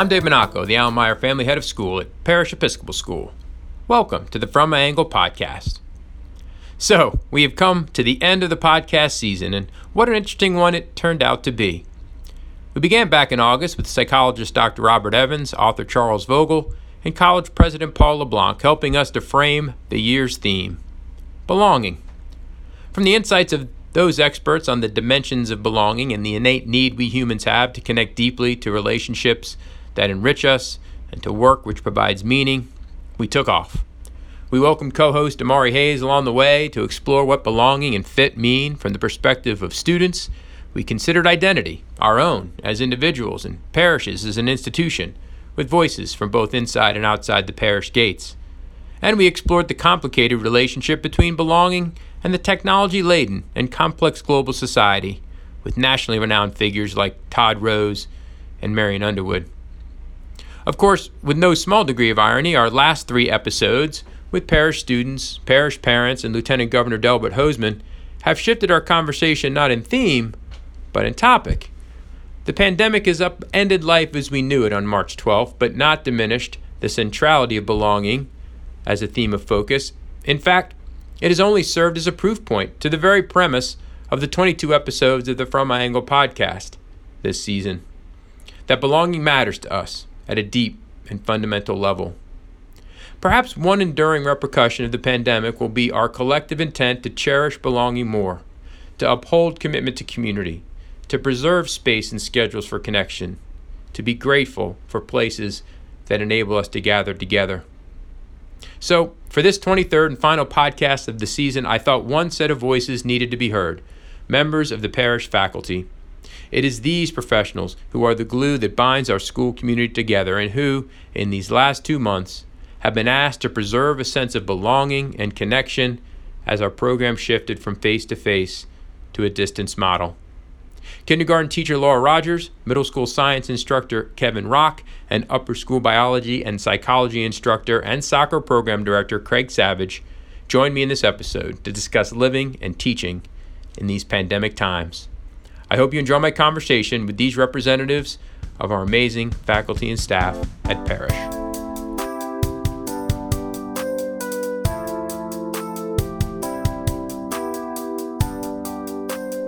I'm Dave Monaco, the Allen Meyer Family Head of School at Parish Episcopal School. Welcome to the From My Angle podcast. So, we have come to the end of the podcast season, and what an interesting one it turned out to be. We began back in August with psychologist Dr. Robert Evans, author Charles Vogl, and college president Paul LeBlanc helping us to frame the year's theme belonging. From the insights of those experts on the dimensions of belonging and the innate need we humans have to connect deeply to relationships that enrich us and to work which provides meaning, we took off. We welcomed co host Amari Hayes along the way to explore what belonging and fit mean from the perspective of students. We considered identity, our own, as individuals, and parishes as an institution, with voices from both inside and outside the parish gates. And we explored the complicated relationship between belonging and the technology laden and complex global society, with nationally renowned figures like Todd Rose and Marion Underwood. Of course, with no small degree of irony, our last three episodes, with parish students, parish parents, and Lieutenant Governor Delbert Hosemann have shifted our conversation not in theme, but in topic. The pandemic has upended life as we knew it on March 12th, but not diminished the centrality of belonging as a theme of focus. In fact, it has only served as a proof point to the very premise of the 22 episodes of the From My Angle podcast this season that belonging matters to us at a deep and fundamental level. Perhaps one enduring repercussion of the pandemic will be our collective intent to cherish belonging more, to uphold commitment to community, to preserve space and schedules for connection, to be grateful for places that enable us to gather together. So, for this 23rd and final podcast of the season, I thought one set of voices needed to be heard members of the parish faculty. It is these professionals who are the glue that binds our school community together and who, in these last two months, have been asked to preserve a sense of belonging and connection as our program shifted from face to face to a distance model. Kindergarten teacher Laura Rogers, middle school science instructor Kevin Rock, and upper school biology and psychology instructor and soccer program director Craig Savage joined me in this episode to discuss living and teaching in these pandemic times. I hope you enjoy my conversation with these representatives of our amazing faculty and staff at Parish.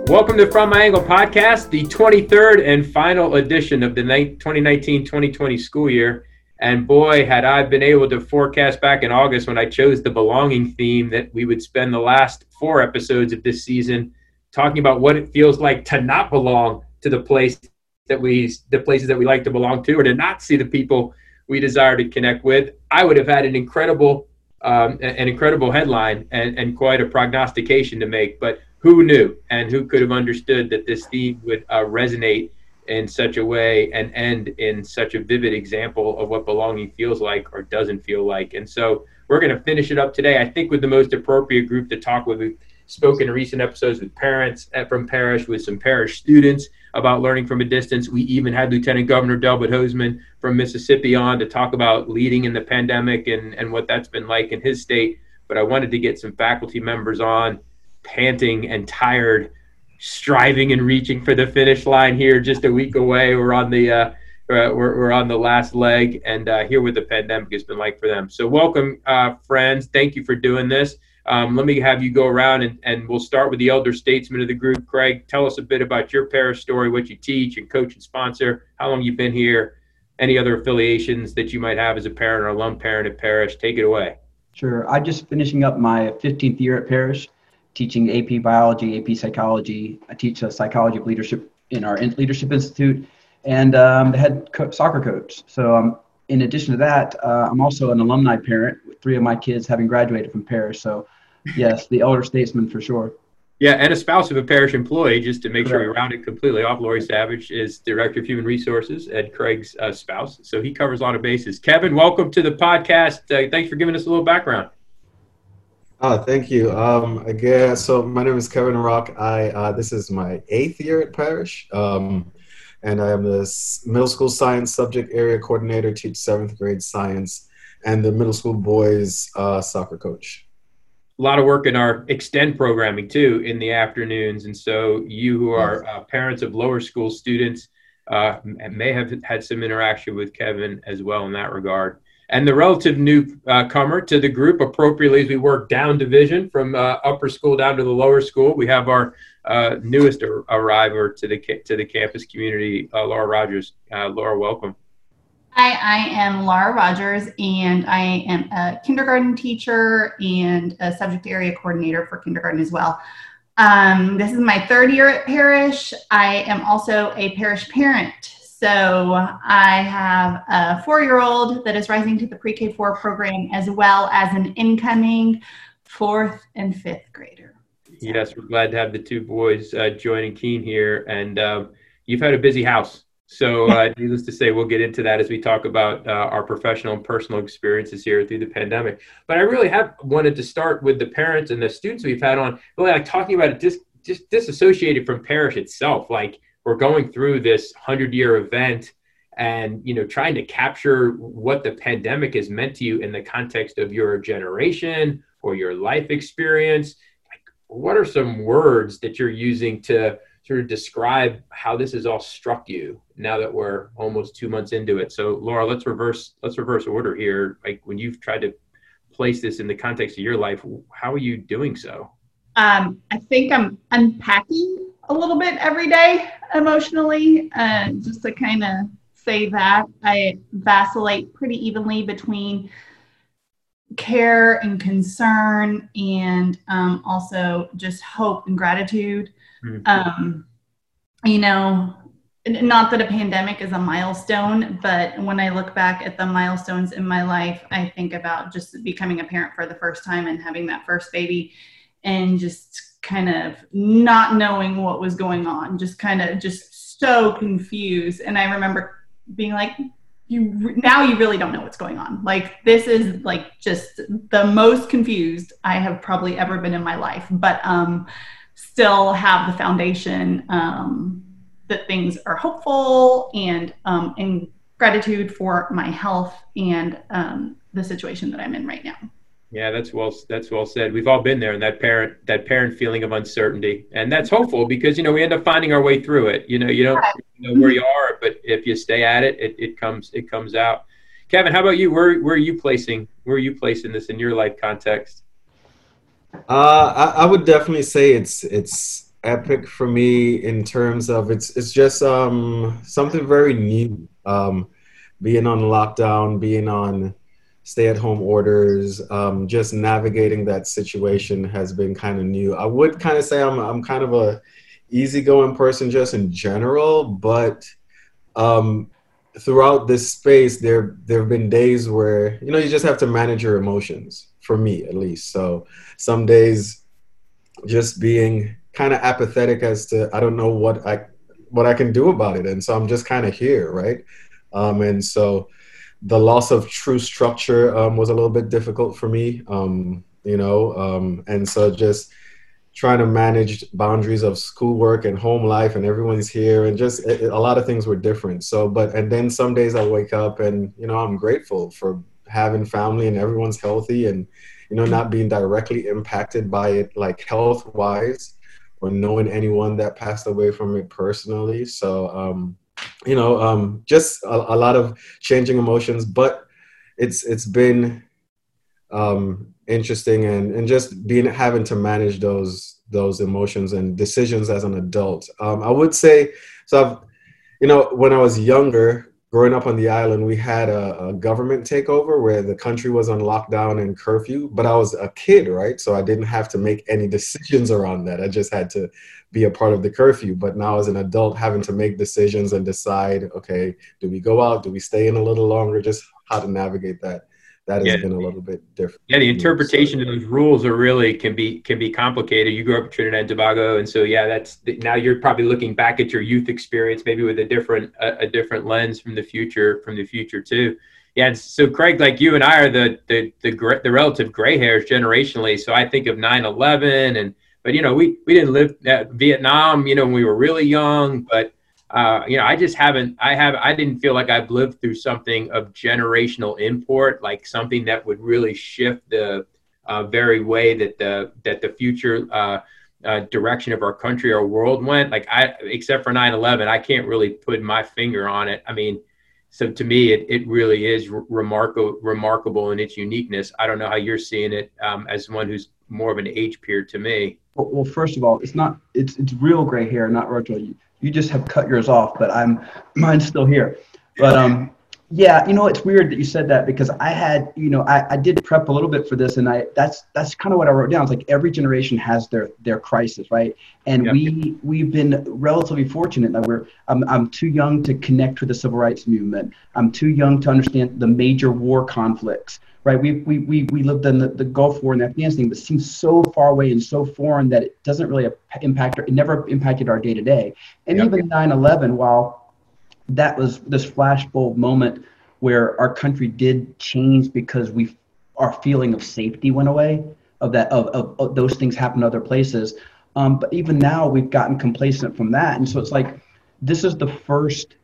Welcome to From My Angle podcast, the 23rd and final edition of the 2019 2020 school year. And boy, had I been able to forecast back in August when I chose the belonging theme that we would spend the last four episodes of this season talking about what it feels like to not belong to the place that we, the places that we like to belong to, or to not see the people we desire to connect with. I would have had an incredible, um, an incredible headline and, and quite a prognostication to make. But who knew and who could have understood that this theme would uh, resonate in such a way and end in such a vivid example of what belonging feels like or doesn't feel like. And so we're going to finish it up today, I think, with the most appropriate group to talk with. We've in recent episodes with parents from parish, with some parish students about learning from a distance. We even had Lieutenant Governor Delbert Hosemann from Mississippi on to talk about leading in the pandemic and, and what that's been like in his state. But I wanted to get some faculty members on panting and tired, striving and reaching for the finish line here just a week away. We're on the uh, we're, we're on the last leg, and uh, here what the pandemic has been like for them. So, welcome, uh, friends. Thank you for doing this. Um, let me have you go around and, and we'll start with the elder statesman of the group. Craig, tell us a bit about your parish story, what you teach and coach and sponsor, how long you've been here, any other affiliations that you might have as a parent or alum parent at parish. Take it away. Sure. I'm just finishing up my 15th year at parish teaching AP biology, AP psychology. I teach a psychology of leadership in our leadership institute, and um, the head co- soccer coach. So um, in addition to that, uh, I'm also an alumni parent with three of my kids having graduated from Parish. So yes, the elder statesman for sure. Yeah, and a spouse of a parish employee, just to make Correct. sure we round it completely off. Lori Savage is Director of Human Resources, Ed Craig's uh, spouse. So he covers a lot of bases. Kevin, welcome to the podcast. Uh, thanks for giving us a little background. Oh, thank you. Um, again, so my name is Kevin Rock. I uh, this is my eighth year at Parish, um, and I am the middle school science subject area coordinator. Teach seventh grade science, and the middle school boys uh, soccer coach. A lot of work in our extend programming too in the afternoons, and so you who are uh, parents of lower school students, uh, may have had some interaction with Kevin as well in that regard. And the relative newcomer uh, to the group, appropriately as we work down division from uh, upper school down to the lower school, we have our uh, newest ar- arriver to the ca- to the campus community, uh, Laura Rogers. Uh, Laura, welcome. Hi, I am Laura Rogers, and I am a kindergarten teacher and a subject area coordinator for kindergarten as well. Um, this is my third year at Parish. I am also a parish parent. So I have a four year old that is rising to the pre K 4 program, as well as an incoming fourth and fifth grader. Yes, we're glad to have the two boys uh, joining Keen here. And um, you've had a busy house. So, uh, needless to say, we'll get into that as we talk about uh, our professional and personal experiences here through the pandemic. But I really have wanted to start with the parents and the students we've had on, really like talking about it dis- just disassociated from parish itself. Like we're going through this hundred year event and you know trying to capture what the pandemic has meant to you in the context of your generation or your life experience like what are some words that you're using to sort of describe how this has all struck you now that we're almost two months into it. So Laura, let's reverse let's reverse order here. Like when you've tried to place this in the context of your life, how are you doing so? Um, I think I'm unpacking a little bit every day emotionally, uh, just to kind of say that I vacillate pretty evenly between care and concern and um, also just hope and gratitude Mm-hmm. Um, you know, not that a pandemic is a milestone, but when I look back at the milestones in my life, I think about just becoming a parent for the first time and having that first baby and just kind of not knowing what was going on, just kind of just so confused. And I remember being like, you now you really don't know what's going on. Like this is like just the most confused I have probably ever been in my life. But um still have the foundation um, that things are hopeful and um, and gratitude for my health and um, the situation that I'm in right now. Yeah, that's well that's well said. We've all been there, and that parent that parent feeling of uncertainty, and that's hopeful because you know we end up finding our way through it. You know, you don't know where you are, but if you stay at it, it, it comes it comes out. Kevin, how about you? Where where are you placing where are you placing this in your life context? Uh, I, I, would definitely say it's it's epic for me in terms of it's it's just um, something very new. Um, being on lockdown, being on stay-at-home orders, um, just navigating that situation has been kind of new. I would kind of say I'm I'm kind of a easygoing person just in general, but um, throughout this space, there there have been days where you know you just have to manage your emotions for me at least. So some days just being kind of apathetic as to I don't know what I what I can do about it, and so I'm just kind of here, right? Um, and so the loss of true structure um, was a little bit difficult for me, um, you know, um, and so just trying to manage boundaries of schoolwork and home life and everyone's here and just it, a lot of things were different. So but and then some days i wake up and you know i'm grateful for having family and everyone's healthy and you know not being directly impacted by it like health wise or knowing anyone that passed away from it personally. So um you know um just a, a lot of changing emotions but it's it's been um interesting and and just being having to manage those those emotions and decisions as an adult um i would say so i've you know when i was younger growing up on the island, we had a, a, government takeover where the country was on lockdown and curfew. But I was a kid, right? So I didn't have to make any decisions around that. I just had to be a part of the curfew. But now, as an adult, having to make decisions and decide, okay, do we go out? Do we stay in a little longer? Just how to navigate that that has yeah. been a little bit different. Yeah, the interpretation of those rules are really can be can be complicated. You grew up in Trinidad and Tobago, and so yeah, that's now you're probably looking back at your youth experience, maybe with a different a, a different lens from the future from the future too. Yeah, and so Craig, like you and I are the the the, the relative gray hairs generationally. So I think of 9/11, and but you know we we didn't live at Vietnam, you know, when we were really young, but uh, you know, I just haven't, I have, I didn't feel like I've lived through something of generational import, like something that would really shift the uh, very way that the, that the future, uh, uh, direction of our country our world went. Like i except for 9-11 i can't really put my finger on it. I mean so to me it, it really is remarkable remarkable in its uniqueness. I don't know how you're seeing it um, as one who's more of an age peer to me. Well, well, first of all it's not it's it's real gray hair not retro. you, you just have cut yours off but i'm mine's still here. But um yeah, you know, it's weird that you said that because I had, you know, I, I did prep a little bit for this, and I that's that's kind of what I wrote down. It's like every generation has their their crisis, right? And we we've been relatively fortunate that we're I'm I'm too young to connect with the civil rights movement. I'm too young to understand the major war conflicts, right? We we we, we lived in the, the Gulf War and Afghanistan, but seems so far away and so foreign that it doesn't really impact or it never impacted our day to day. And yep. even 9/11, while that was this flashbulb moment where our country did change because we our feeling of safety went away of that of, of, of those things happen other places. Um, but even now we've gotten complacent from that. And so it's like this is the first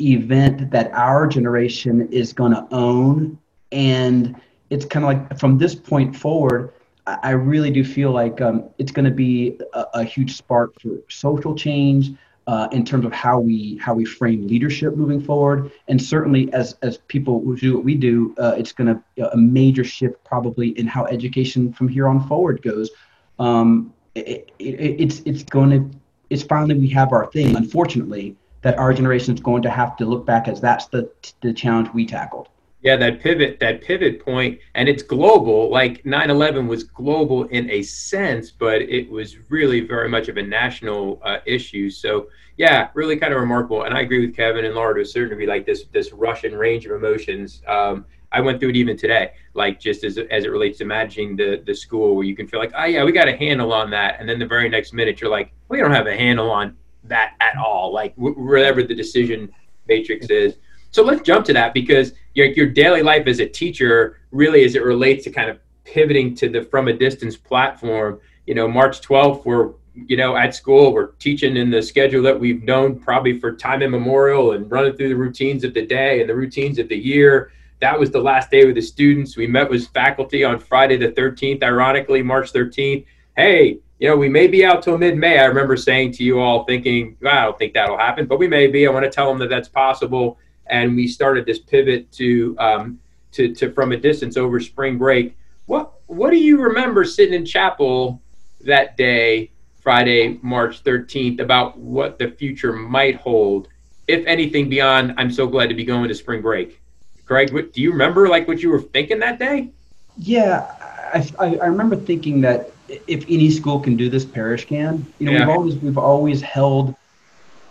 event that our generation is going to own. And it's kind of like from this point forward i, really do feel like um, it's going to be a, a huge spark for social change uh, in terms of how we how we frame leadership moving forward, and certainly as as people who do what we do, uh, it's going to you know, a major shift probably in how education from here on forward goes. Um, it, it, it's it's going to it's finally we have our thing. Unfortunately, that our generation is going to have to look back as that's the the challenge we tackled. Yeah, that pivot, that pivot point, and it's global. Like 9/11 was global in a sense, but it was really very much of a national uh, issue. So, yeah, really kind of remarkable. And I agree with Kevin and Laura to a certain degree. Like this, this Russian range of emotions. Um, I went through it even today, like just as as it relates to managing the the school, where you can feel like, oh yeah, we got a handle on that, and then the very next minute you're like, we don't have a handle on that at all. Like whatever the decision matrix is. So let's jump to that because your, your daily life as a teacher, really, as it relates to kind of pivoting to the from a distance platform, you know, March 12th, we're, you know, at school, we're teaching in the schedule that we've known probably for time immemorial and running through the routines of the day and the routines of the year. That was the last day with the students. We met with faculty on Friday the 13th, ironically, March 13th. Hey, you know, we may be out till mid May. I remember saying to you all, thinking, well, I don't think that'll happen, but we may be. I want to tell them that that's possible and we started this pivot to um, to, to from a distance over spring break. What what do you remember sitting in chapel that day, Friday, March 13th, about what the future might hold, if anything beyond I'm so glad to be going to spring break? Craig, what, do you remember like what you were thinking that day? Yeah, I, I, I remember thinking that if any school can do this, parish can. You know, yeah. we've always we've always held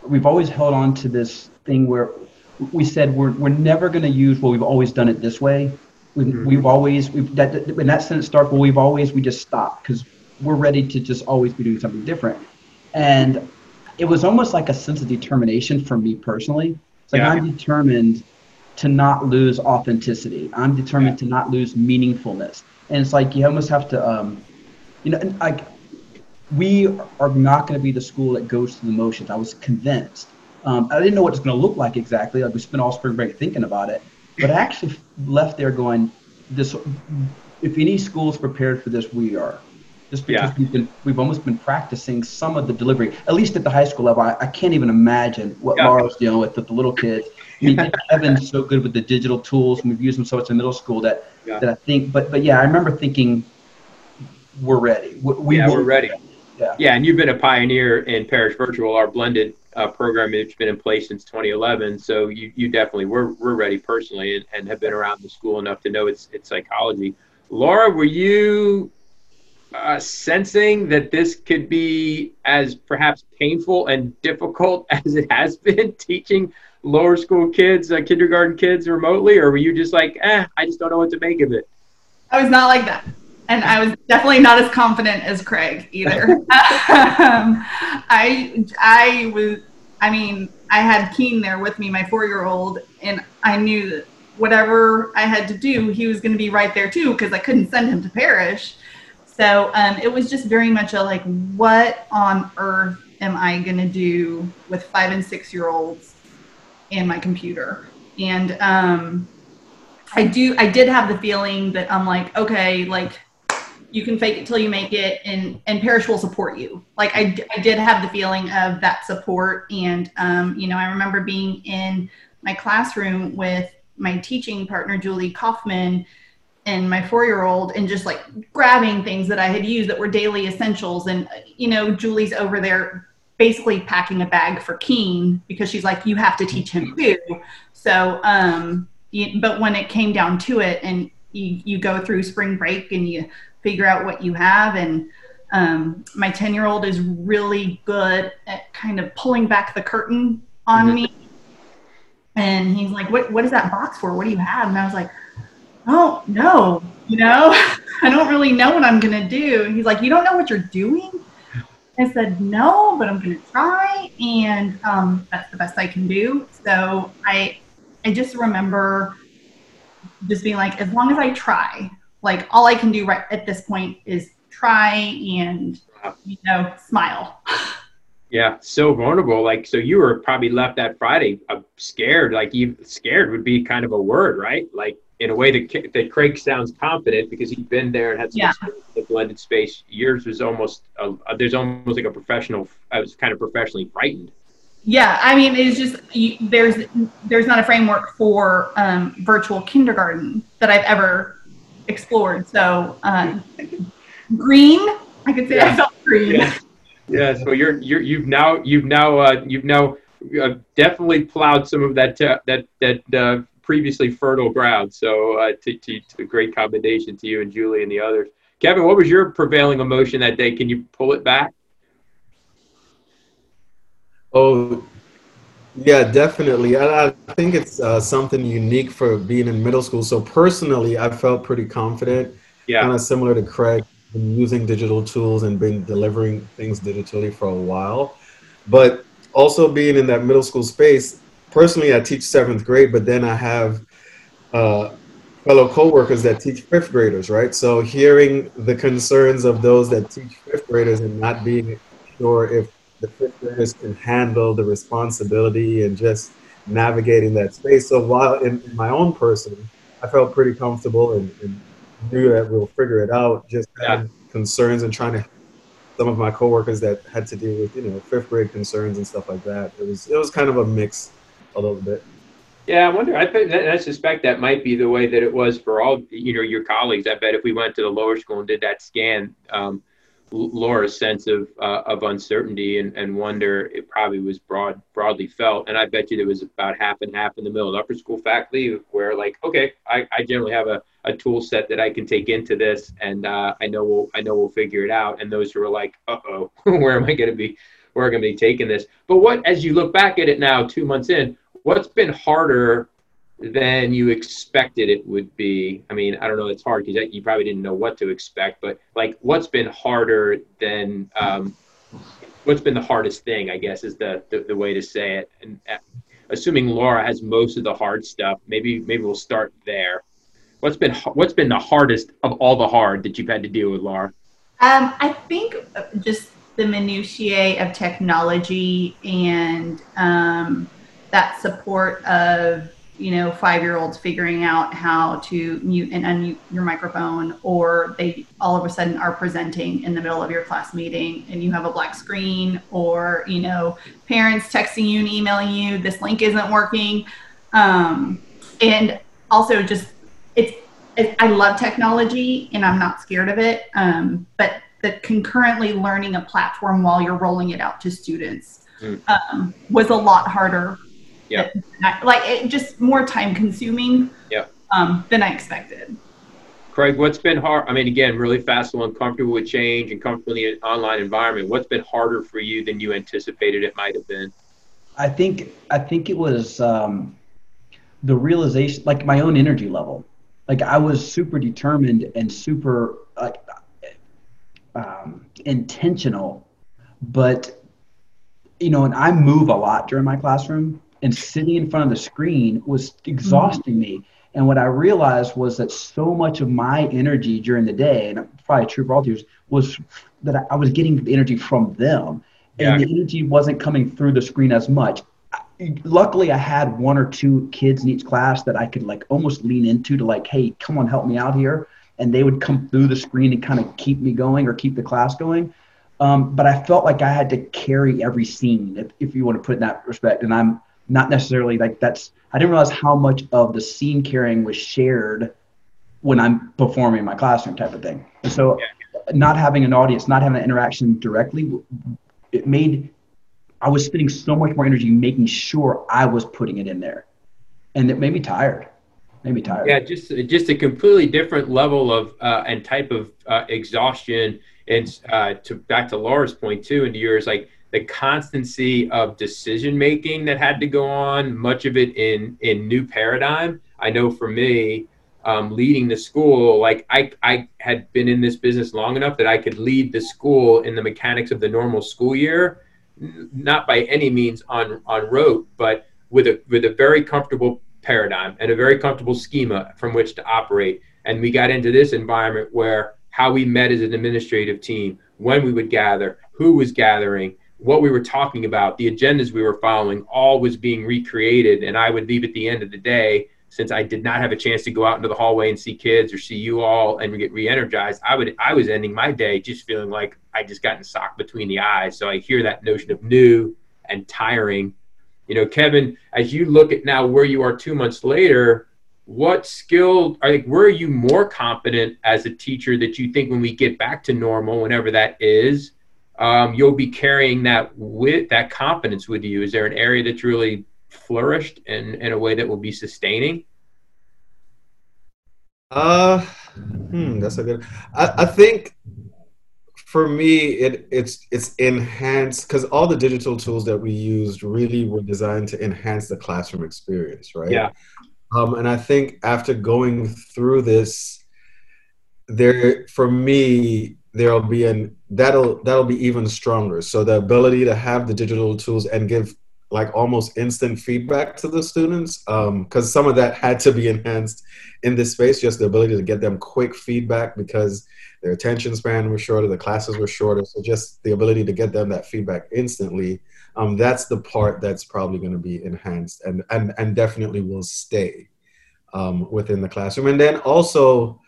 we've always held on to this thing where we said we're, we're never going to use well we've always done it this way we've, mm-hmm. we've always we've that in that sentence starts well we've always we just stop because we're ready to just always be doing something different and it was almost like a sense of determination for me personally it's like yeah. i'm determined to not lose authenticity i'm determined yeah. to not lose meaningfulness and it's like you almost have to um you know like we are not going to be the school that goes through the motions i was convinced um, I didn't know what it's going to look like exactly. Like we spent all spring break thinking about it, but I actually left there going, "This, if any school is prepared for this, we are." Just because yeah. we've been, we've almost been practicing some of the delivery, at least at the high school level. I, I can't even imagine what yeah. Laura's dealing with with the little kids. I mean, Kevin's so good with the digital tools, and we've used them so much in middle school that yeah. that I think. But but yeah, I remember thinking, we're ready. We, we yeah, we're ready. Yeah. yeah, and you've been a pioneer in Parish Virtual, our blended uh, program that's been in place since 2011. So you, you definitely we're, we're ready personally and, and have been around the school enough to know its its psychology. Laura, were you uh, sensing that this could be as perhaps painful and difficult as it has been teaching lower school kids, uh, kindergarten kids remotely, or were you just like, eh, I just don't know what to make of it? I was not like that and I was definitely not as confident as Craig either. um, I I was I mean I had Keen there with me, my four year old, and I knew that whatever I had to do, he was going to be right there too because I couldn't send him to parish. So um, it was just very much a like, what on earth am I going to do with five and six year olds and my computer? And um, I do, I did have the feeling that I'm like, okay, like you can fake it till you make it and and parish will support you. Like i, I did have the feeling of that support and um, you know i remember being in my classroom with my teaching partner julie kaufman and my four year old and just like grabbing things that i had used that were daily essentials. And you know julie's over there basically packing a bag for keen because she's like you have to teach him too. So um but when it came down to it and you, you go through spring break and you figure out what you have. And um, my 10 year old is really good at kind of pulling back the curtain on mm-hmm. me. And he's like what, what is that box for? What do you have? And i was like oh no you know i don't really know what i'm gonna do. And he's like you don't know what you're doing? I said no but i'm gonna try and um, that's the best i can do. So i i just remember just being like, as long as I try, like all I can do right at this point is try and you know smile. Yeah, so vulnerable. Like, so you were probably left that Friday uh, scared. Like, you scared would be kind of a word, right? Like, in a way that that Craig sounds confident because he'd been there and had some yeah. the blended space. Yours was almost a, there's almost like a professional. I was kind of professionally frightened yeah i mean it's just you, there's there's not a framework for um, virtual kindergarten that i've ever explored. So um, green i could say yeah. i felt green. Yeah. yeah so you're you're you've now you've now uh, you've now uh, definitely plowed some of that uh, that that uh, previously fertile ground. So uh, to, to, to a great commendation to you and julie and the others. Kevin what was your prevailing emotion that day? Can you pull it back? Oh, yeah, definitely. I, I think it's uh, something unique for being in middle school. So personally, I felt pretty confident. Yeah. Kind of similar to Craig, been using digital tools and been delivering things digitally for a while. But also being in that middle school space, personally, I teach seventh grade, but then I have uh, fellow coworkers that teach fifth graders, right? So hearing the concerns of those that teach fifth graders and not being sure if the fifth graders can handle the responsibility and just navigating that space. So while in, in my own person, I felt pretty comfortable and, and, knew that we'll figure it out. Just yeah. concerns and trying to some of my coworkers that had to deal with you know fifth grade concerns and stuff like that. It was it was kind of a mix a little bit. Yeah, I wonder. I I suspect that might be the way that it was for all you know your colleagues. I bet if we went to the lower school and did that scan, um, Laura's sense of uh, of uncertainty and, and wonder it probably was broad broadly felt. And I bet you there was about half and half in the middle of upper school faculty where like okay I, I generally have a, a tool set that I can take into this and uh, I know we'll I know we'll figure it out. And those who are like uh oh where am I going to be where am I going to be taking this? But what as you look back at it now two months in what's been harder than you expected it would be. I mean, I don't know. It's hard because you probably didn't know what to expect. But like, what's been harder than um, what's been the hardest thing? I guess is the the, the way to say it. And uh, assuming Laura has most of the hard stuff, maybe maybe we'll start there. What's been what's been the hardest of all the hard that you've had to deal with, Laura? Um, I think just the minutiae of technology and um, that support of you know five year olds figuring out how to mute and unmute your microphone or they all of a sudden are presenting in the middle of your class meeting and you have a black screen or you know parents texting you and emailing you this link isn't working um, and also just it's it, i love technology and i'm not scared of it um, but the concurrently learning a platform while you're rolling it out to students mm. um, was a lot harder yeah. Like it just more time consuming. Yeah. Um, than I expected. Craig, what's been hard? I mean, again, really fast and comfortable with change and comfortable in the online environment. What's been harder for you than you anticipated it might have been? I think I think it was um, the realization, like my own energy level. Like I was super determined and super like um, intentional, but you know, and I move a lot during my classroom and sitting in front of the screen was exhausting mm-hmm. me. And what I realized was that so much of my energy during the day, and probably true for all teachers, was that I was getting the energy from them. And yeah. the energy wasn't coming through the screen as much. Luckily, I had one or two kids in each class that I could like almost lean into to like, hey, come on, help me out here. and they would come through the screen and kind of keep me going or keep the class going. Um, but I felt like I had to carry every scene, if, if you want to put in that respect. And I'm not necessarily like that's, I didn't realize how much of the scene carrying was shared when I'm performing in my classroom type of thing. And so not having an audience, not having an interaction directly, it made, I was spending so much more energy making sure I was putting it in there. And it made me tired made me tired. Yeah, just just a completely different level of uh, and type of uh, exhaustion and uh, to back to Laura's point too, and to yours, like the constancy of decision making that had to go on, much of it in in new paradigm. I know for me, um, leading the school, like I I had been in this business long enough that I could lead the school in the mechanics of the normal school year, not by any means on on rote, but with a with a very comfortable paradigm and a very comfortable schema from which to operate. And we got into this environment where how we met as an administrative team, when we would gather, who was gathering, what we were talking about, the agendas we were following, all was being recreated. And I would leave at the end of the day, since I did not have a chance to go out into the hallway and see kids or see you all and get re-energized, I would I was ending my day just feeling like I just gotten socked between the eyes. So I hear that notion of new and tiring. You know, Kevin, as you look at now where you are two months later, what skill I think where are you more confident as a teacher that you think when we get back to normal, whenever that is, um, you'll be carrying that with that confidence with you? Is there an area that's really flourished in, in a way that will be sustaining? Uh, hmm, that's a good. I, I think for me, it it's it's enhanced because all the digital tools that we used really were designed to enhance the classroom experience, right? Yeah. Um, and I think after going through this, there for me there'll be an that'll that'll be even stronger. So the ability to have the digital tools and give like almost instant feedback to the students because um, some of that had to be enhanced in this space just the ability to get them quick feedback because their attention span was shorter the classes were shorter so just the ability to get them that feedback instantly um, that's the part that's probably going to be enhanced and, and, and definitely will stay um, within the classroom. And then also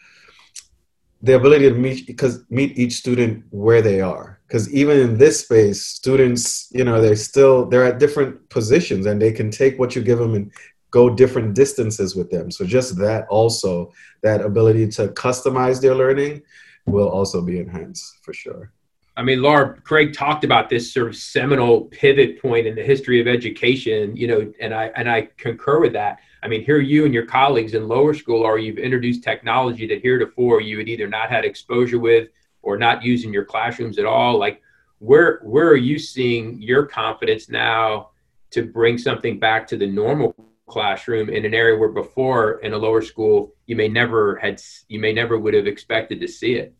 the ability to meet because meet each student where they are. Because even in this space students you know they're still they're at different positions and they can take what you give them and go different distances with them. So just that also that ability to customize their learning will also be enhanced for sure. I mean, Laura, Craig talked about this sort of seminal pivot point in the history of education, you know, and I and I concur with that. I mean, here you and your colleagues in lower school are you've introduced technology that heretofore you had either not had exposure with or not used in your classrooms at all. Like, where where are you seeing your confidence now to bring something back to the normal classroom in an area where before in a lower school you may never had you may never would have expected to see it?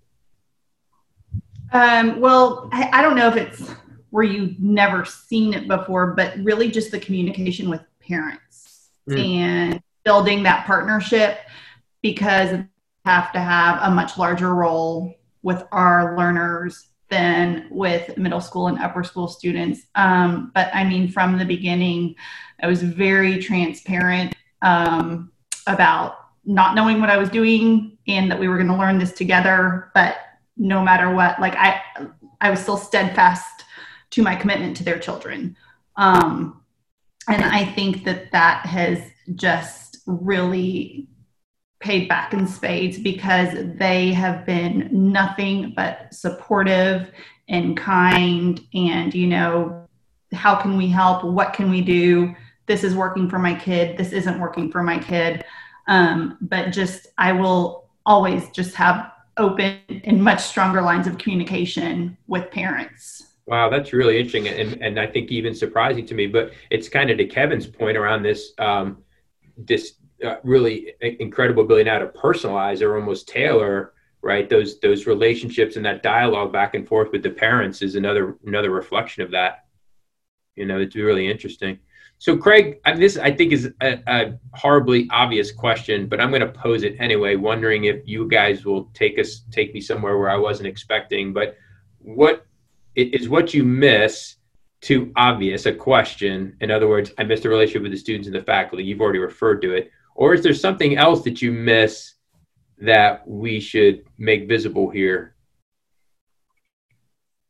Um, well, I, I don't know if it's where you've never seen it before, but really just the communication with parents mm. and building that partnership because we have to have a much larger role with our learners than with middle school and upper school students. Um, but I mean, from the beginning, I was very transparent um, about not knowing what I was doing and that we were going to learn this together. But no matter what like i i was still steadfast to my commitment to their children um and i think that that has just really paid back in spades because they have been nothing but supportive and kind and you know how can we help? What can we do? This is working for my kid. This isn't working for my kid. Um, but just i will always just have open and much stronger lines of communication with parents. Wow, that's really interesting, and and I think even surprising to me. But it's kind of to Kevin's point around this um, this uh, really incredible ability now to personalize or almost tailor right those those relationships and that dialogue back and forth with the parents is another another reflection of that. You know, it's really interesting. So, Craig, this I think is a, a, horribly obvious question, but I'm going to pose it anyway, wondering if you guys will take us take me somewhere where I wasn't expecting. But what is what you miss too obvious a question? In other words, I missed the relationship with the students and the faculty. You've already referred to it, or is there something else that you miss that we should make visible here?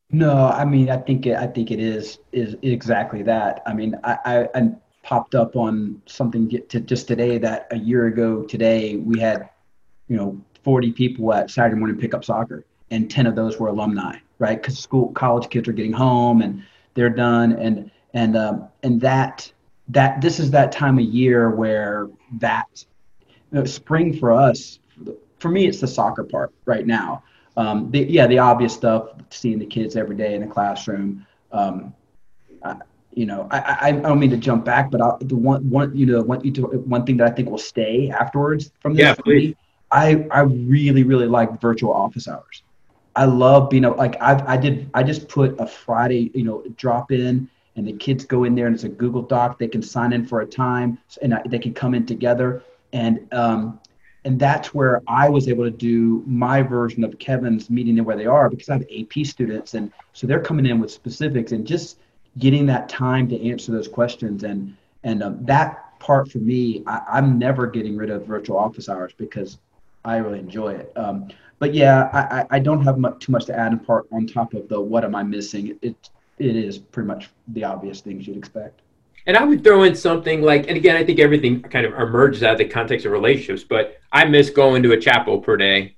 No, I mean, I think it, I think it is is exactly that. I mean, I, I, I popped up on something to just today that a year ago today we had, you know, 40 people at Saturday morning pickup soccer, and 10 of those were alumni, right? Because school college kids are getting home and they're done, and and um, and that that this is that time of year where that you know, spring for us, for me, it's the soccer part right now um, the, yeah, the obvious stuff, seeing the kids every day in the classroom. Um, I, you know, I, I, I, don't mean to jump back, but I, the one, one, you know, one, one thing that I think will stay afterwards from this, yeah, please. I, I really, really like virtual office hours. I love being a, like I, I did. I just put a Friday, you know, drop in, and the kids go in there, and it's a Google Doc. They can sign in for a time, and they can come in together. And um, and that's where I was able to do my version of Kevin's meeting them where they are because I have AP students and so they're coming in with specifics and just getting that time to answer those questions and and um, that part for me I, I, am never getting rid of virtual office hours because I really enjoy it. Um, but yeah, I, I don't have much, too much to add in part on top of the what am I missing. It, it, it is pretty much the obvious things you'd expect. And I would throw in something like, and again, I think everything kind of emerges out of the context of relationships, but I miss going to a chapel per day.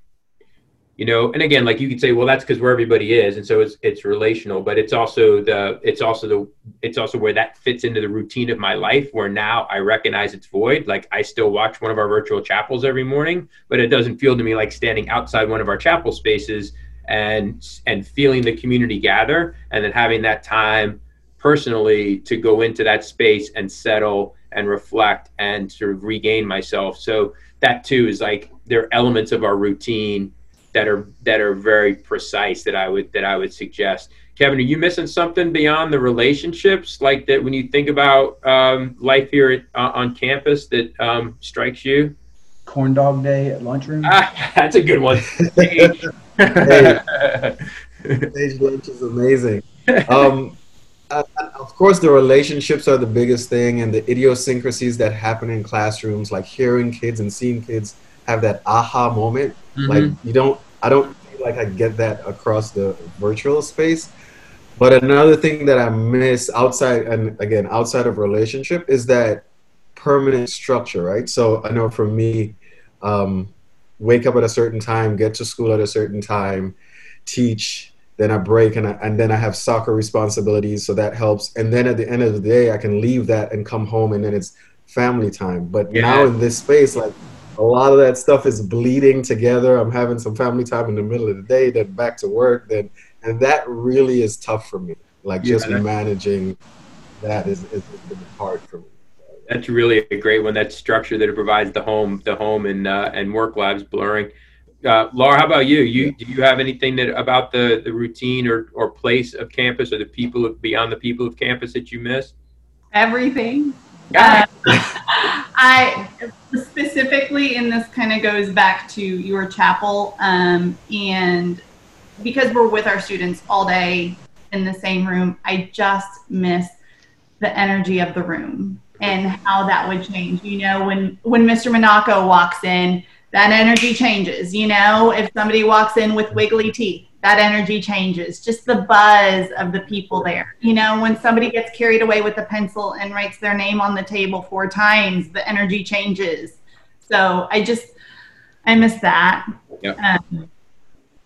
You know, and again, like you could say, well, that's because where everybody is, and so it's it's relational, but it's also the it's also the it's also where that fits into the routine of my life. Where now I recognize it's void. Like I still watch one of our virtual chapels every morning, but it doesn't feel to me like standing outside one of our chapel spaces and and feeling the community gather, and then having that time personally to go into that space and settle and reflect and sort of regain myself. So that too is like there are elements of our routine that are that are very precise that I would that I would suggest. Kevin, are you missing something beyond the relationships like that when you think about um, life here at, uh, on campus that um, strikes you? Corn dog day at lunchroom. Ah, that's a good one. hey, stage lunch is amazing. Um, uh, of course, the relationships are the biggest thing, and the idiosyncrasies that happen in classrooms, like hearing kids and seeing kids have that aha moment. Mm-hmm. Like you don't, I don't feel like I get that across the virtual space. But another thing that I miss outside, and again, outside of relationship, is that permanent structure, right? So I know for me, um, wake up at a certain time, get to school at a certain time, teach then I break and, I, and then I have soccer responsibilities, so that helps. And then at the end of the day, I can leave that and come home, and then it's family time. But yeah. now in this space, like a lot of that stuff is bleeding together. I'm having some family time in the middle of the day, then back to work, then and that really is tough for me. Like yeah, just managing that is, is, is hard for me. That's really a great one. That structure that it provides the home, the home and uh, and work lives blurring. Uh, Laura, how about you? You do you have anything that about the the routine or or place of campus or the people of, beyond the people of campus that you miss? Everything. Uh, I specifically, and this kind of goes back to your chapel, um, and because we're with our students all day in the same room, I just miss the energy of the room and how that would change. You know, when when Mr. Monaco walks in that energy changes. You know, if somebody walks in with wiggly teeth, that energy changes. Just the buzz of the people there. You know, when somebody gets carried away with a pencil and writes their name on the table four times, the energy changes. So I just, I miss that. Yeah. Um,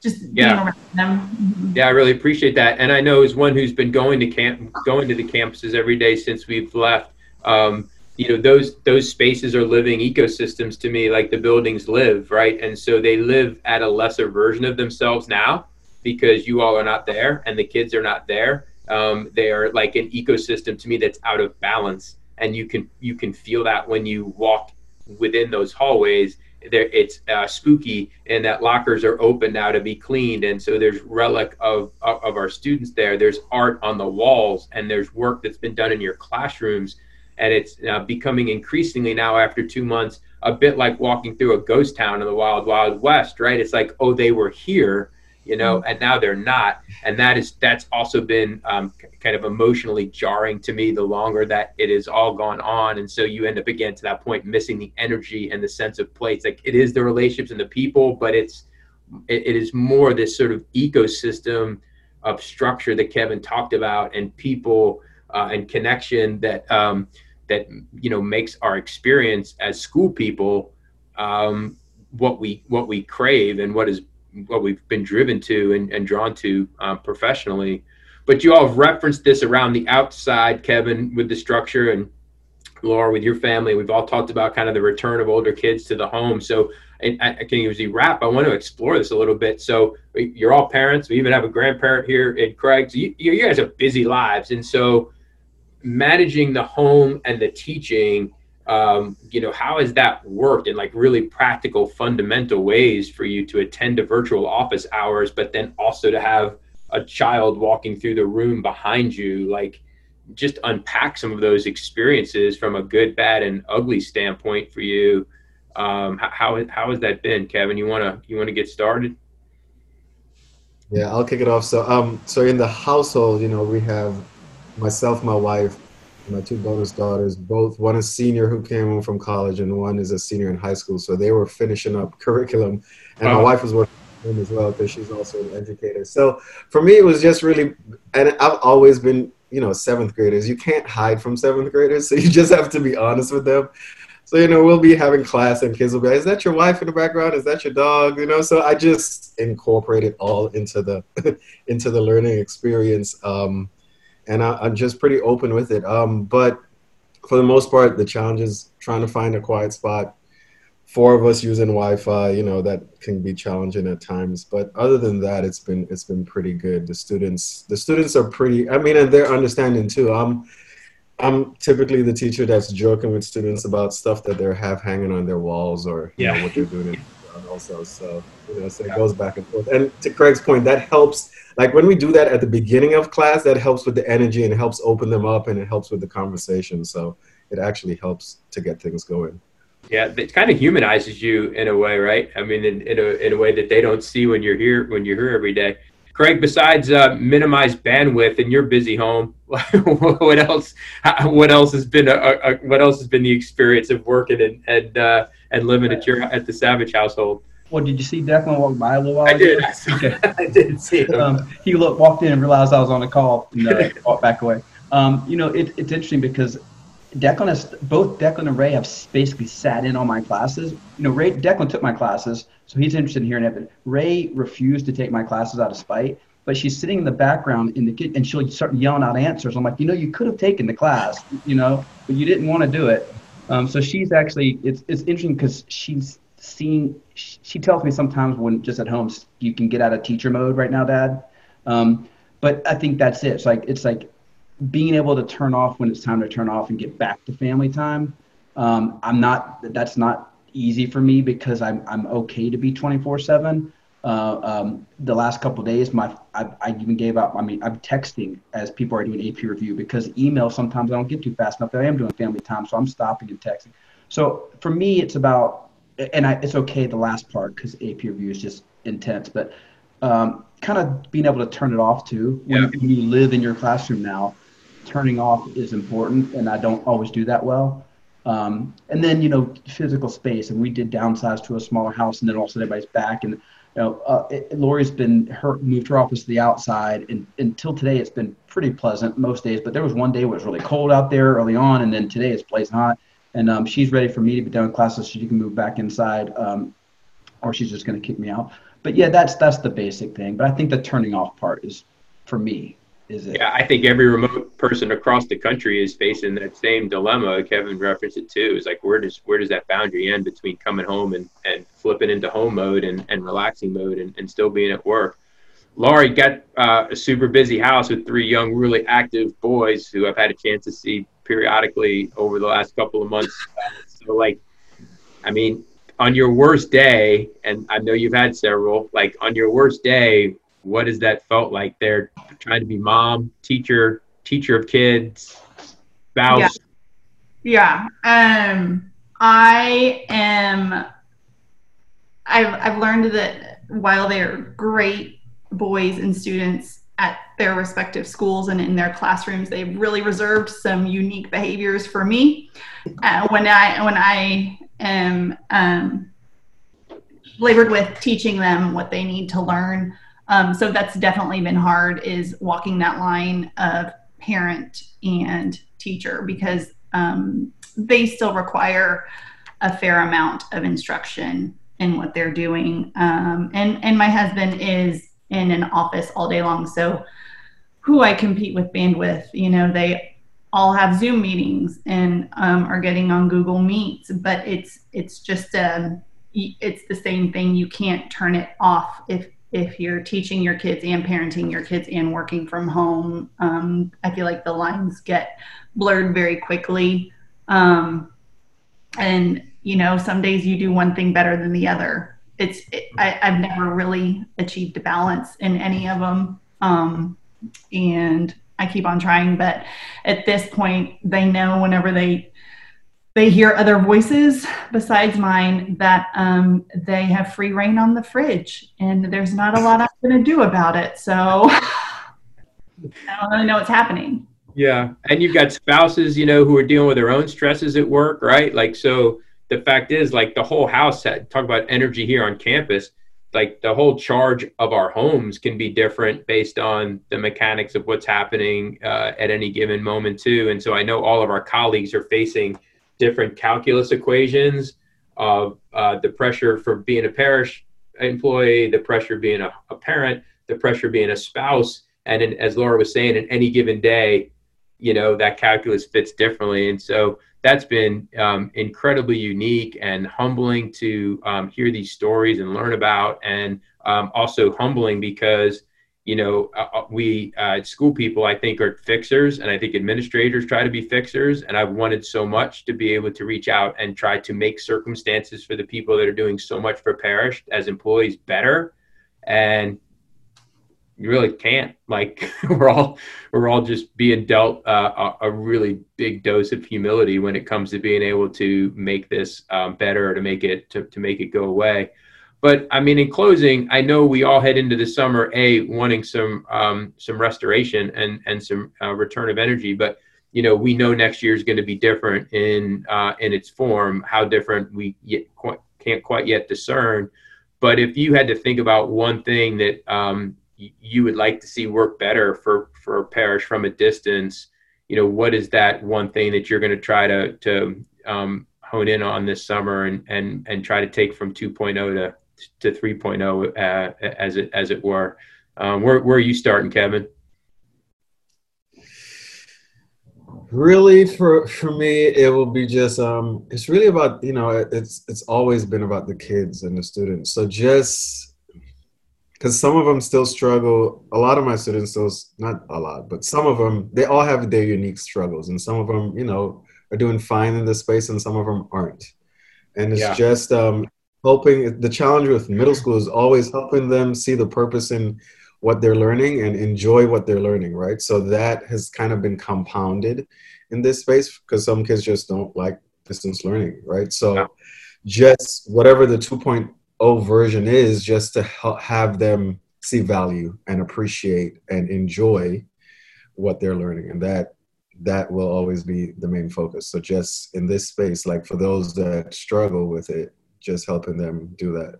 just yeah. Mm-hmm. Yeah, I really appreciate that. And I know as one who's been going to camp, going to the campuses every day since we've left, um, you know those those spaces are living ecosystems to me like the buildings live right and so they live at a lesser version of themselves now because you all are not there and the kids are not there um, they are like an ecosystem to me that's out of balance. And you can you can feel that when you walk within those hallways there it's uh, spooky and that lockers are open now to be cleaned. And so there's relic of, of our students there. There's art on the walls and there's work that's been done in your classrooms. And it's uh, becoming increasingly now after two months a bit like walking through a ghost town in the wild wild west right? It's like oh they were here you know, and now they're not. And that is that's also been um, kind of emotionally jarring to me the longer that it has all gone on. And so you end up again to that point missing the energy and the sense of place. Like it is the relationships and the people, but it's it, it is more this sort of ecosystem of structure that Kevin talked about and people uh, and connection that um, that you know makes our experience as school people um, what we what we crave and what is what we've been driven to and, and drawn to um, professionally. But you all have referenced this around the outside, Kevin, with the structure, and Laura with your family. We've all talked about kind of the return of older kids to the home. So I, I can usually wrap. I want to explore this a little bit. So you're all parents. We even have a grandparent here in Craig. So you, you guys have busy lives, and so managing the home and the teaching um, you know how has that worked in like really practical fundamental ways for you to attend to virtual office hours but then also to have a child walking through the room behind you? Like just unpack some of those experiences from a good bad and ugly standpoint for you. Um, how, how has that been? Kevin you want to you want to get started? Yeah i'll kick it off. So um so in the household you know we have myself my wife my two bonus daughters, both one is senior who came home from college, and one is a senior in high school. So they were finishing up curriculum, and my wife was working as well because she's also an educator. So for me, it was just really, and I've always been, you know, seventh graders. You can't hide from seventh graders, so you just have to be honest with them. So you know, we'll be having class, and kids will be, like, "Is that your wife in the background? Is that your dog?" You know. So I just incorporated all into the into the learning experience. Um, and I, am just pretty open with it. Um, but for the most part, the challenge is trying to find a quiet spot. Four of us using Wi-Fi, you know, that can be challenging at times. But other than that, it's been it's been pretty good. The students the students are pretty. I mean, and they're understanding too. I'm I'm typically the teacher that's joking with students about stuff that they have hanging on their walls or yeah. know, what they're doing also. So you know, so it goes back and forth. And to Craig's point, that helps like when we do that at the beginning of class, that helps with the energy and helps open them up and it helps with the conversation. So it actually helps to get things going. Yeah, it kind of humanizes you in a way, right? I mean, in, in, a, in a way that they don't see when you're here when you're here every day. Craig, besides uh, minimized bandwidth in your busy home, what else? What else has been a, a, what else has been the experience of working and and uh, and living at your at the Savage household? Well, did you see Declan walk by a little while? I did. Okay. I did see him. Um, he looked, walked in and realized I was on a call and uh, walked back away. Um, you know, it, it's interesting because Declan has both Declan and Ray have basically sat in on my classes. You know, Ray Declan took my classes, so he's interested in hearing it. But Ray refused to take my classes out of spite. But she's sitting in the background in the kid, and she'll start yelling out answers. I'm like, you know, you could have taken the class, you know, but you didn't want to do it. Um, so she's actually it's it's interesting because she's seeing she tells me sometimes when just at home you can get out of teacher mode right now dad. Um, but i think that's it. It's like it's like being able to turn off when it's time to turn off and get back to family time. Um, i'm not that's not easy for me because i'm, I'm okay to be 24 uh, 7 um, the last couple days my I, I, even gave up i mean i'm texting as people are doing ap review because email sometimes i don't get too fast enough i am doing family time. So i'm stopping and texting. So for me it's about and I, it's okay the last part because AP review is just intense, but um, kind of being able to turn it off too. When, yeah. when, you live in your classroom now, turning off is important, and I don't always do that well. Um, and then you know physical space, and we did downsize to a smaller house, and then also everybody's back. And you know, uh, it, Lori's been her moved her office to the outside, and until today it's been pretty pleasant most days. But there was one day it was really cold out there early on, and then today it's blazing hot and um, she's ready for me to be done with classes so she can move back inside, um, or she's just going to kick me out. But yeah, that's that's the basic thing. But I think the turning off part is, for me, is it. Yeah, I think every remote person across the country is facing that same dilemma. Kevin referenced it too. Is like where does where does that boundary end between coming home and, and flipping into home mode and, and relaxing mode and, and still being at work. Laurie got uh, a super busy house with three young, really active boys who I've had a chance to see periodically over the last couple of months. so, like, I mean, on your worst day, and I know you've had several, like on your worst day, what has that felt like? They're trying to be mom, teacher, teacher of kids, spouse. Yeah. yeah. Um, I am. I've I've learned that while they're great boys and students at their respective schools and in their classrooms. They've really reserved some unique behaviors for me uh, when I when I am um, labored with teaching them what they need to learn. Um, so that's definitely been hard is walking that line of parent and teacher because um, they still require a fair amount of instruction in what they're doing. Um, and and my husband is in an office all day long, so who I compete with bandwidth, you know, they all have Zoom meetings and um, are getting on Google Meets, but it's it's just um, it's the same thing. You can't turn it off if if you're teaching your kids and parenting your kids and working from home. Um, I feel like the lines get blurred very quickly. Um, and you know, some days you do one thing better than the other. It's it, I, have never really achieved a balance in any of them, um, and I keep on trying. But at this point, they know whenever they they hear other voices besides mine that um, they have free rein on the fridge, and there's not a lot I'm going to do about it. So I don't really know what's happening. Yeah, and you've got spouses, you know, who are dealing with their own stresses at work, right? Like, so the fact is, like, the whole house. Had, talk about energy here on campus. Like the whole charge of our homes can be different based on the mechanics of what's happening uh, at any given moment too. And so I know all of our colleagues are facing different calculus equations of uh, the pressure for being a parish employee, the pressure being a, a parent, the pressure being a spouse, and in, as Laura was saying, in any given day, you know that calculus fits differently, and so that's been um, incredibly unique and humbling to um, hear these stories and learn about, and um, also humbling because you know, uh, uh, we uh, school people, I think, are fixers, and I think administrators try to be fixers. And I've wanted so much to be able to reach out and try to make circumstances for the people that are doing so much for parish as employees better. And you really can't. Like we're all we're all just being dealt uh, a, a, really big dose of humility when it comes to being able to make this um, better, to make it to, to make it go away. But I mean, in closing, I know we all head into the summer a wanting some um, some restoration and and some uh, return of energy. But you know, we know next year is going to be different in uh, in its form. How different we yet can't quite yet discern. But if you had to think about one thing that um, you would like to see work better for for parish from a distance, you know, what is that one thing that you're going to try to to um, hone in on this summer and and and try to take from 2.0 to to 3.0 uh, as it as it were. Um, where where are you starting, Kevin? Really, for for me, it will be just um, it's really about you know it's it's always been about the kids and the students. So just because some of them still struggle. A lot of my students still not a lot, but some of them they all have their unique struggles, and some of them you know are doing fine in this space, and some of them aren't. And it's yeah. just um, helping the challenge with middle school is always helping them see the purpose in what they're learning and enjoy what they're learning right so that has kind of been compounded in this space because some kids just don't like distance learning right so yeah. just whatever the 2.0 version is just to help have them see value and appreciate and enjoy what they're learning and that that will always be the main focus so just in this space like for those that struggle with it just helping them do that.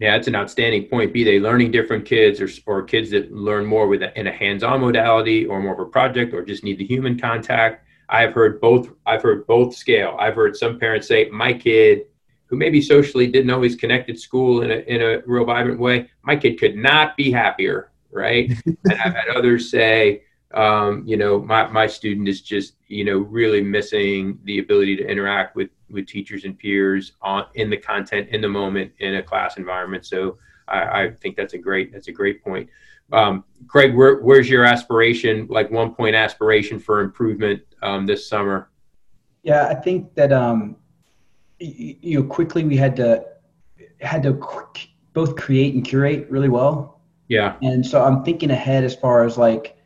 Yeah, that's an outstanding point. Be they learning different kids or, or kids that learn more with a, in a hands-on modality or more of a project or just need the human contact. I've heard both. I've heard both scale. I've heard some parents say, "My kid, who maybe socially didn't always connect at school in a in a real vibrant way, my kid could not be happier." Right? and I've had others say, um, you know, my, my student is just, you know, really missing the ability to interact with, with teachers and peers on in the content in the moment in a class environment. So I, I think that's a great, that's a great point. Um, Craig, where, where's your aspiration, like one point aspiration for improvement um, this summer? Yeah, I think that, um, you, know, quickly we had to, had to both create and curate really well. Yeah. And so I'm thinking ahead as far as like,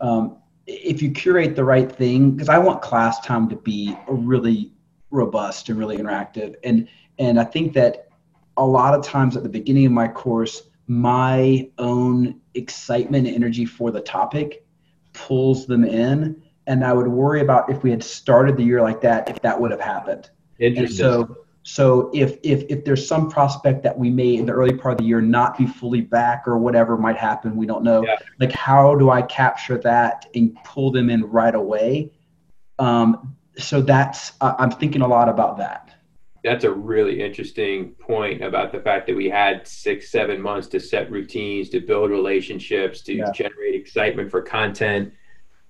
um, if you curate the right thing, because I want class time to be really robust and really interactive, and and I think that a lot of times at the beginning of my course, my own excitement and energy for the topic pulls them in. And I would worry about if we had started the year like that, if that would have happened. Interesting. So, so if if if there's some prospect that we may in the early part of the year not be fully back or whatever might happen, we don't know. Yeah. Like how do I capture that and pull them in right away? Um, so that's I I'm thinking a lot about that. That's a really interesting point about the fact that we had six, seven months to set routines, to build relationships, to Yeah. generate excitement for content.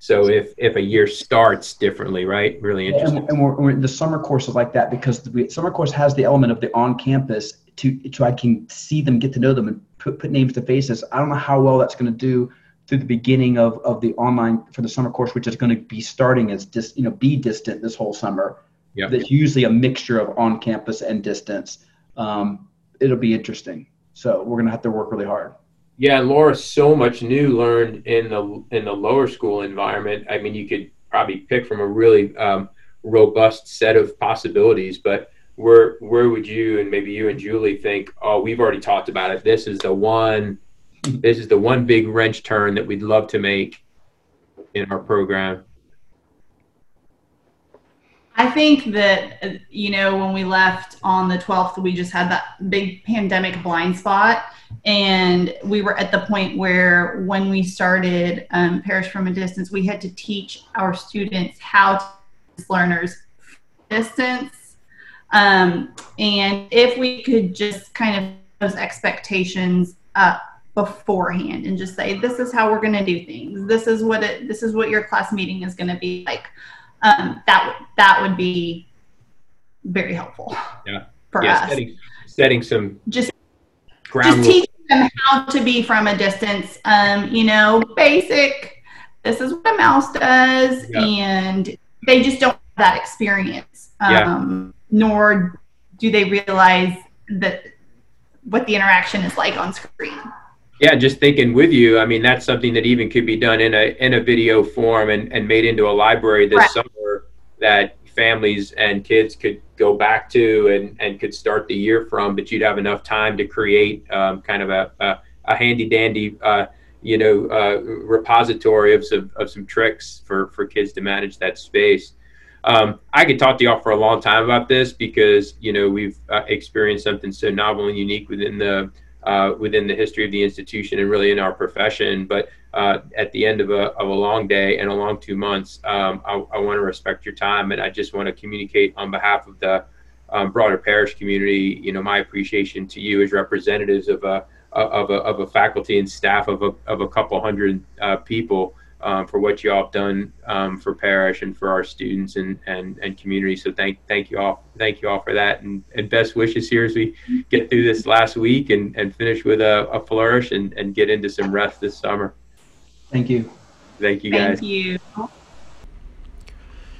So if if a year starts differently, right? Really interesting. And, and we're, we're, the summer course is like that because the summer course has the element of the on campus to so I can see them, get to know them, and put put names to faces. I don't know how well that's going to do through the beginning of, of the online for the summer course, which is going to be starting as dis, you know be distant this whole summer. Yep. That's usually a mixture of on campus and distance. Um, it'll be interesting. So we're going to have to work really hard. Yeah, Laura, so much new learned in the in the lower school environment. I mean, you could probably pick from a really um, robust set of possibilities, but where where would you and maybe you and Julie think? Oh, we've already talked about it. This is the one. This is the one big wrench turn that we'd love to make in our program. I think that, uh, you know, when we left on the 12th, we just had that big pandemic blind spot. And we were at the point where when we started um, Parish from a Distance, we had to teach our students how to learners distance. Um, and if we could just kind of those expectations up beforehand and just say, this is how we're going to do things. This is what it, this is what your class meeting is going to be like um, that would that would be very helpful. Yeah. For yeah, us, setting setting some just ground just teaching them how to be from a distance. Um, you know, basic. This is what a mouse does, Yeah. and they just don't have that experience. Yeah. Um, Nor do they realize that what the interaction is like on screen. Yeah, just thinking with you. I mean, that's something that even could be done in a in a video form and, and made into a library this Right. summer that families and kids could go back to and, and could start the year from. But you'd have enough time to create um, kind of a, a, a handy dandy, uh, you know, uh, repository of some of some tricks for for kids to manage that space. Um, I could talk to y'all for a long time about this because you know we've uh, experienced something so novel and unique within the uh, within the history of the institution and really in our profession. But uh, at the end of a, of a long day and a long two months, um, I, I want to respect your time and I just want to communicate on behalf of the um, broader parish community, you know, my appreciation to you as representatives of a of a, of a faculty and staff of a, of a couple hundred uh, people um, for what you all have done um, for parish and for our students and, and, and community. So thank thank you all thank you all for that and, and best wishes here as we get through this last week and, and finish with a, a flourish and, and get into some rest this summer. Thank you. Thank you guys. Thank you.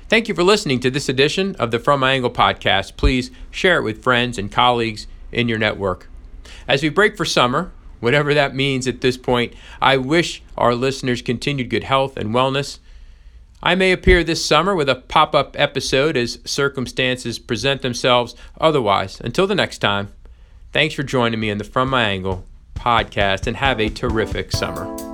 Thank you for listening to this edition of the From My Angle podcast. Please share it with friends and colleagues in your network. As we break for summer, whatever that means at this point, I wish our listeners continued good health and wellness. I may appear this summer with a pop up episode as circumstances present themselves. Otherwise, until the next time, thanks for joining me in the From My Angle podcast and have a terrific summer.